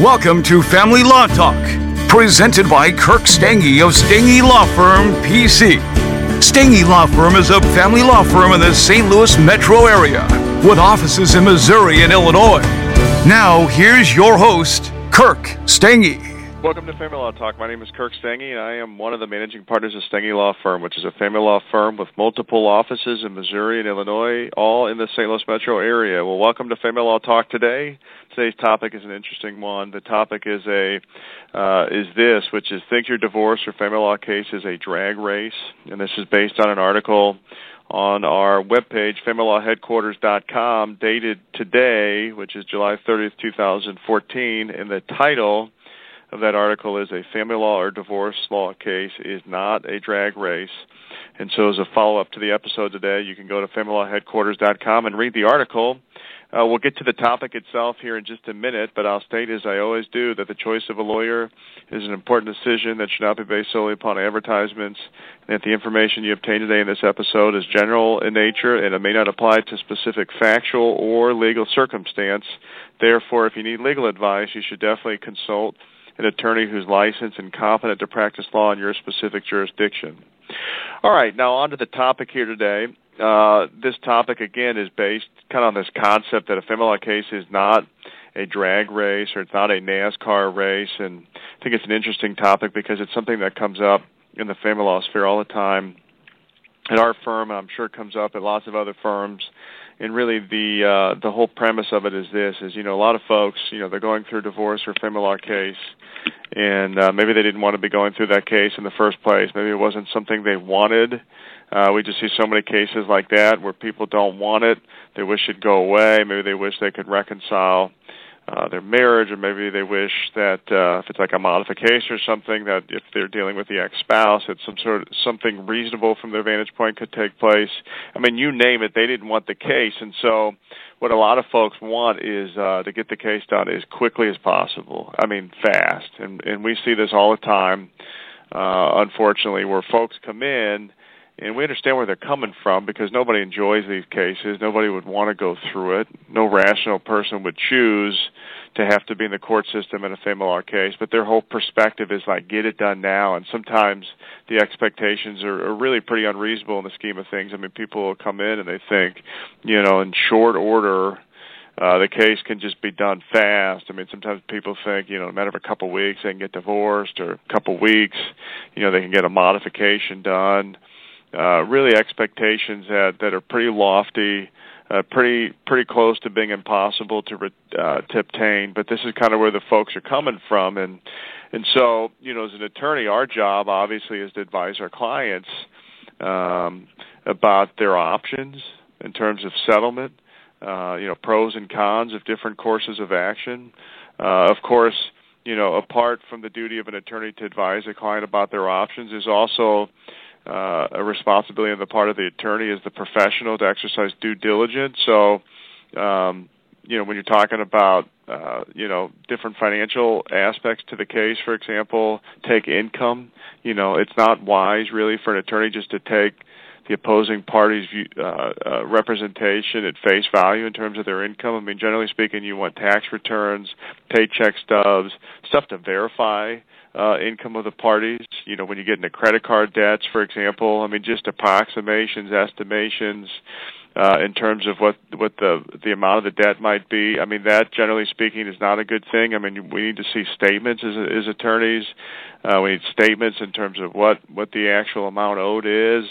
Welcome to Family Law Talk, presented by Kirk Stange of Stange Law Firm, PC. Stange Law Firm is a family law firm in the St. Louis metro area with offices in Missouri and Illinois. Now, here's your host, Kirk Stange. Welcome to Family Law Talk. My name is Kirk Stange, and I am one of the managing partners of Stange Law Firm, which is a family law firm with multiple offices in Missouri and Illinois, all in the St. Louis metro area. Well, welcome to Family Law Talk today. Today's topic is an interesting one. The topic is a uh, is this, which is think your divorce or family law case is a drag race, and this is based on an article on our webpage, familylawheadquarters.com, dated today, which is July 30th, 2014, and the title of that article is a family law or divorce law case is not a drag race. And so, as a follow up to the episode today, you can go to familylawheadquarters.com and read the article. Uh, we'll get to the topic itself here in just a minute, but I'll state, as I always do, that the choice of a lawyer is an important decision that should not be based solely upon advertisements, and that the information you obtain today in this episode is general in nature and it may not apply to specific factual or legal circumstance. Therefore, if you need legal advice, you should definitely consult an attorney who's licensed and competent to practice law in your specific jurisdiction. All right, now on to the topic here today. Uh, this topic again is based kind of on this concept that a law case is not a drag race or it's not a NASCAR race, and I think it's an interesting topic because it's something that comes up in the family law sphere all the time. At our firm, I'm sure it comes up at lots of other firms and really the uh, the whole premise of it is this: is you know a lot of folks, you know, they're going through a divorce or family law case, and uh, maybe they didn't want to be going through that case in the first place. Maybe it wasn't something they wanted. Uh, we just see so many cases like that where people don't want it; they wish it'd go away. Maybe they wish they could reconcile uh, their marriage, or maybe they wish that uh, if it's like a modification or something, that if they're dealing with the ex-spouse, that some sort of something reasonable from their vantage point could take place. I mean, you name it, they didn't want the case, and so what a lot of folks want is uh, to get the case done as quickly as possible. I mean, fast, and and we see this all the time. Uh, unfortunately, where folks come in and we understand where they're coming from because nobody enjoys these cases. Nobody would want to go through it. No rational person would choose to have to be in the court system in a family law case. But their whole perspective is like, get it done now. And sometimes the expectations are, are really pretty unreasonable in the scheme of things. I mean, people will come in and they think, you know, in short order, uh, the case can just be done fast. I mean, sometimes people think, you know, in a matter of a couple of weeks they can get divorced, or a couple of weeks, you know, they can get a modification done uh, really expectations that that are pretty lofty, uh, pretty pretty close to being impossible to uh, to obtain. But this is kind of where the folks are coming from, and and so you know, as an attorney, our job obviously is to advise our clients um, about their options in terms of settlement. Uh, you know, pros and cons of different courses of action. Uh, of course, you know, apart from the duty of an attorney to advise a client about their options, is also uh, a responsibility on the part of the attorney as the professional to exercise due diligence. So, um, you know, when you're talking about, uh, you know, different financial aspects to the case, for example, take income. You know, it's not wise really for an attorney just to take the opposing party's view, uh, uh, representation at face value in terms of their income. I mean, generally speaking, you want tax returns, paycheck stubs, stuff to verify uh, income of the parties. You know, when you get into credit card debts, for example, I mean, just approximations, estimations uh, in terms of what what the the amount of the debt might be. I mean, that generally speaking is not a good thing. I mean, we need to see statements as as attorneys. Uh, we need statements in terms of what what the actual amount owed is.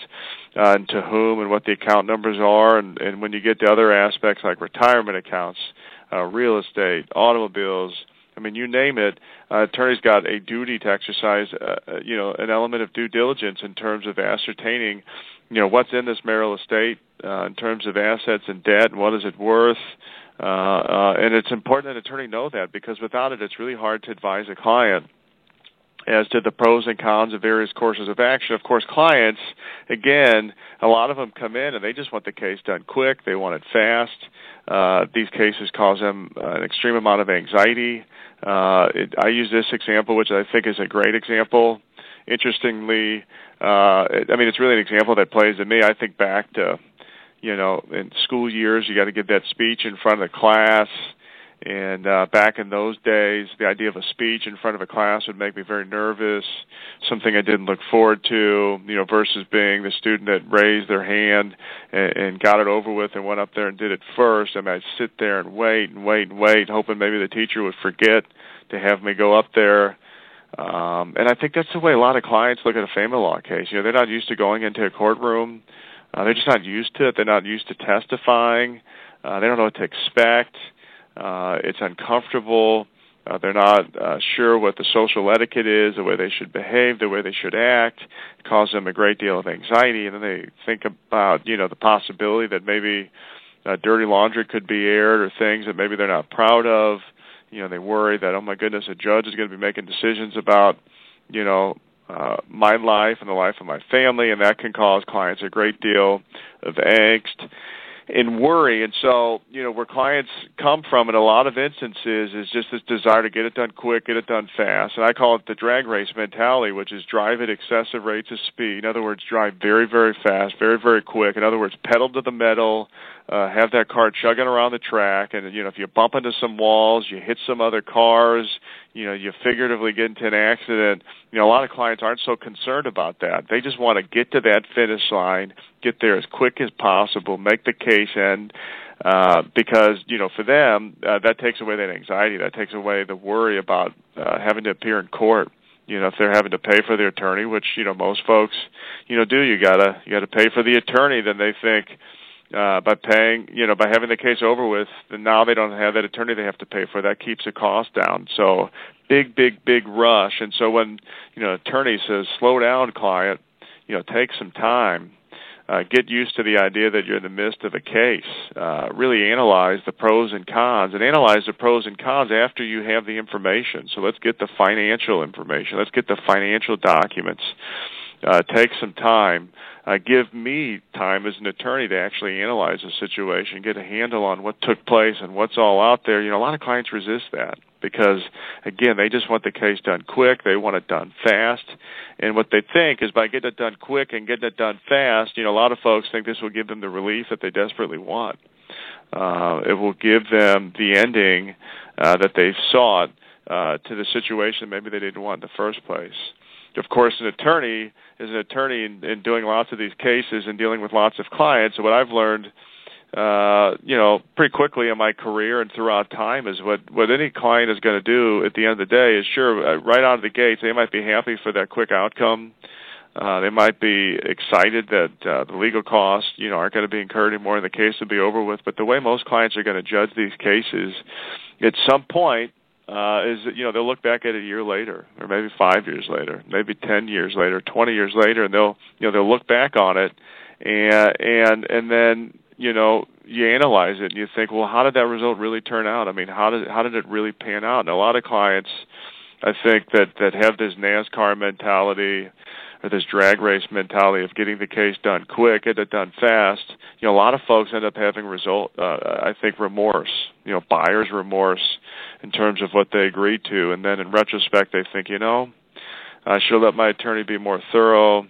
Uh, and to whom and what the account numbers are and, and when you get to other aspects like retirement accounts, uh, real estate, automobiles, I mean, you name it. Uh, attorney's got a duty to exercise, uh, uh, you know, an element of due diligence in terms of ascertaining, you know, what's in this marital estate uh, in terms of assets and debt, and what is it worth. Uh, uh, and it's important that an attorney know that because without it, it's really hard to advise a client as to the pros and cons of various courses of action. Of course, clients, again, a lot of them come in and they just want the case done quick. They want it fast. Uh, these cases cause them an extreme amount of anxiety. Uh, it, I use this example, which I think is a great example. Interestingly, uh, I mean, it's really an example that plays to me. I think back to, you know, in school years, you got to give that speech in front of the class And uh, back in those days, the idea of a speech in front of a class would make me very nervous, something I didn't look forward to, you know, versus being the student that raised their hand and, and got it over with and went up there and did it first. I mean, I'd sit there and wait and wait and wait, hoping maybe the teacher would forget to have me go up there. Um, and I think that's the way a lot of clients look at a family law case. You know, they're not used to going into a courtroom. Uh, they're just not used to it. They're not used to testifying. Uh, they don't know what to expect. Uh, it's uncomfortable. Uh, they're not uh, sure what the social etiquette is, the way they should behave, the way they should act. It causes them a great deal of anxiety, and then they think about you know the possibility that maybe uh, dirty laundry could be aired or things that maybe they're not proud of. You know, they worry that oh my goodness, a judge is going to be making decisions about you know uh, my life and the life of my family, and that can cause clients a great deal of angst and worry. And so, you know, where clients come from in a lot of instances is just this desire to get it done quick, get it done fast. And I call it the drag race mentality, which is drive at excessive rates of speed. In other words, drive very, very fast, very, very quick. In other words, pedal to the metal, uh, have that car chugging around the track. And, you know, if you bump into some walls, you hit some other cars, you know, you figuratively get into an accident. You know, a lot of clients aren't so concerned about that. They just want to get to that finish line, get there as quick as possible, make the case end. Uh, because you know, for them, uh, that takes away that anxiety. That takes away the worry about uh, having to appear in court you know if they're having to pay for the attorney which you know most folks you know do you gotta you gotta pay for the attorney then they think uh, by paying, you know, by having the case over with, then now they don't have that attorney they have to pay for. That keeps the cost down. So big, big, big rush. And so when you know, attorney says, "Slow down, client," you know, take some time. Uh, get used to the idea that you're in the midst of a case. Uh, really analyze the pros and cons, and analyze the pros and cons after you have the information. So let's get the financial information. Let's get the financial documents. Uh, take some time uh, give me time as an attorney to actually analyze the situation, get a handle on what took place and what's all out there. You know, a lot of clients resist that because, again, they just want the case done quick. They want it done fast. And what they think is by getting it done quick and getting it done fast, you know, a lot of folks think this will give them the relief that they desperately want. Uh, it will give them the ending uh, that they've sought uh, to the situation maybe they didn't want in the first place of course, an attorney is an attorney in, in doing lots of these cases and dealing with lots of clients. So what I've learned, uh, you know, pretty quickly in my career and throughout time is what what any client is going to do at the end of the day is sure uh, right out of the gates they might be happy for that quick outcome. Uh, they might be excited that uh, the legal costs, you know, aren't going to be incurred anymore, and the case will be over with. But the way most clients are going to judge these cases, at some point, uh, is that you know they'll look back at it a year later, or maybe five years later, maybe ten years later, twenty years later, and they'll you know they'll look back on it, and and and then you know you analyze it and you think, well, how did that result really turn out? I mean, how did how did it really pan out? And a lot of clients, I think that that have this NASCAR mentality or this drag race mentality of getting the case done quick, get it done fast. You know, a lot of folks end up having result. Uh, I think remorse. You know, buyer's remorse in terms of what they agreed to, and then in retrospect, they think, you know, I should have let my attorney be more thorough.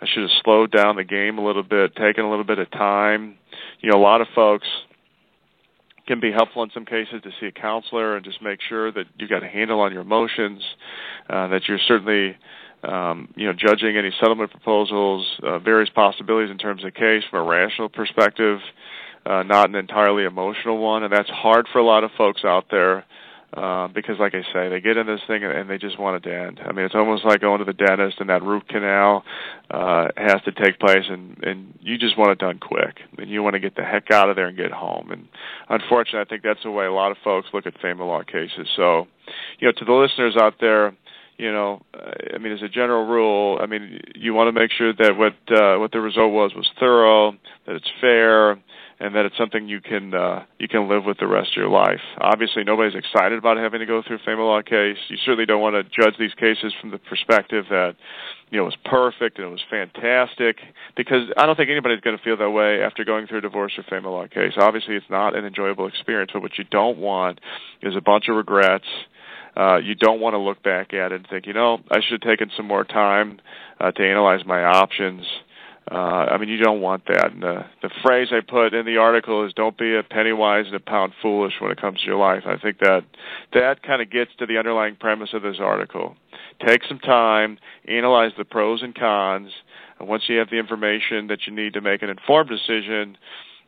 I should have slowed down the game a little bit, taken a little bit of time. You know, a lot of folks can be helpful in some cases to see a counselor and just make sure that you've got a handle on your emotions, uh, that you're certainly um, you know, judging any settlement proposals, uh, various possibilities in terms of case from a rational perspective, uh, not an entirely emotional one, and that's hard for a lot of folks out there. Uh, because, like I say, they get in this thing and, and they just want it to end. I mean, it's almost like going to the dentist and that root canal uh, has to take place, and and you just want it done quick, and you want to get the heck out of there and get home. And unfortunately, I think that's the way a lot of folks look at family law cases. So, you know, to the listeners out there, you know, I mean, as a general rule, I mean, you want to make sure that what uh, what the result was was thorough, that it's fair, and that it's something you can uh, you can live with the rest of your life. Obviously, nobody's excited about having to go through a family law case. You certainly don't want to judge these cases from the perspective that you know it was perfect and it was fantastic, because I don't think anybody's going to feel that way after going through a divorce or family law case. Obviously, it's not an enjoyable experience, but what you don't want is a bunch of regrets uh, you don't want to look back at it and think, you know, I should have taken some more time uh, to analyze my options. Uh, I mean, you don't want that. And the, the phrase I put in the article is "Don't be a penny wise and a pound foolish when it comes to your life." I think that that kind of gets to the underlying premise of this article. Take some time, analyze the pros and cons. And once you have the information that you need to make an informed decision,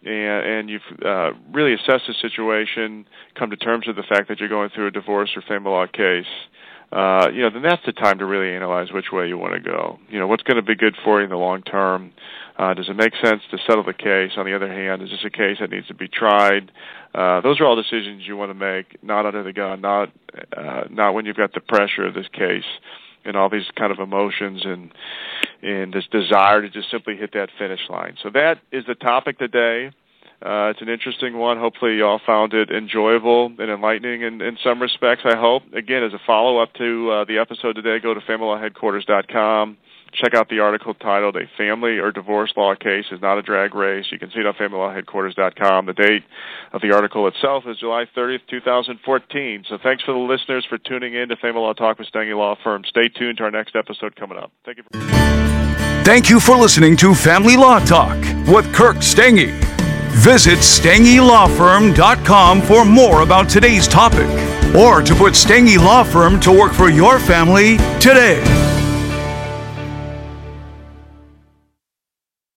and, and you've uh, really assessed the situation, come to terms with the fact that you're going through a divorce or family law case, uh, you know, then that's the time to really analyze which way you want to go. You know, what's going to be good for you in the long term? Uh, does it make sense to settle the case? On the other hand, is this a case that needs to be tried? Uh, those are all decisions you want to make, not under the gun, not uh, not when you've got the pressure of this case and all these kind of emotions and and this desire to just simply hit that finish line. So that is the topic today. Uh, it's an interesting one. Hopefully, you all found it enjoyable and enlightening in, in some respects. I hope. Again, as a follow up to uh, the episode today, go to familylawheadquarters.com. Check out the article titled "A Family or Divorce Law Case Is Not a Drag Race." You can see it on familylawheadquarters.com. The date of the article itself is July 30th, 2014. So, thanks for the listeners for tuning in to Family Law Talk with Stange Law Firm. Stay tuned to our next episode coming up. Thank you. For- Thank you for listening to Family Law Talk with Kirk Stange. Visit StangeLawFirm.com for more about today's topic or to put Stange Law Firm to work for your family today.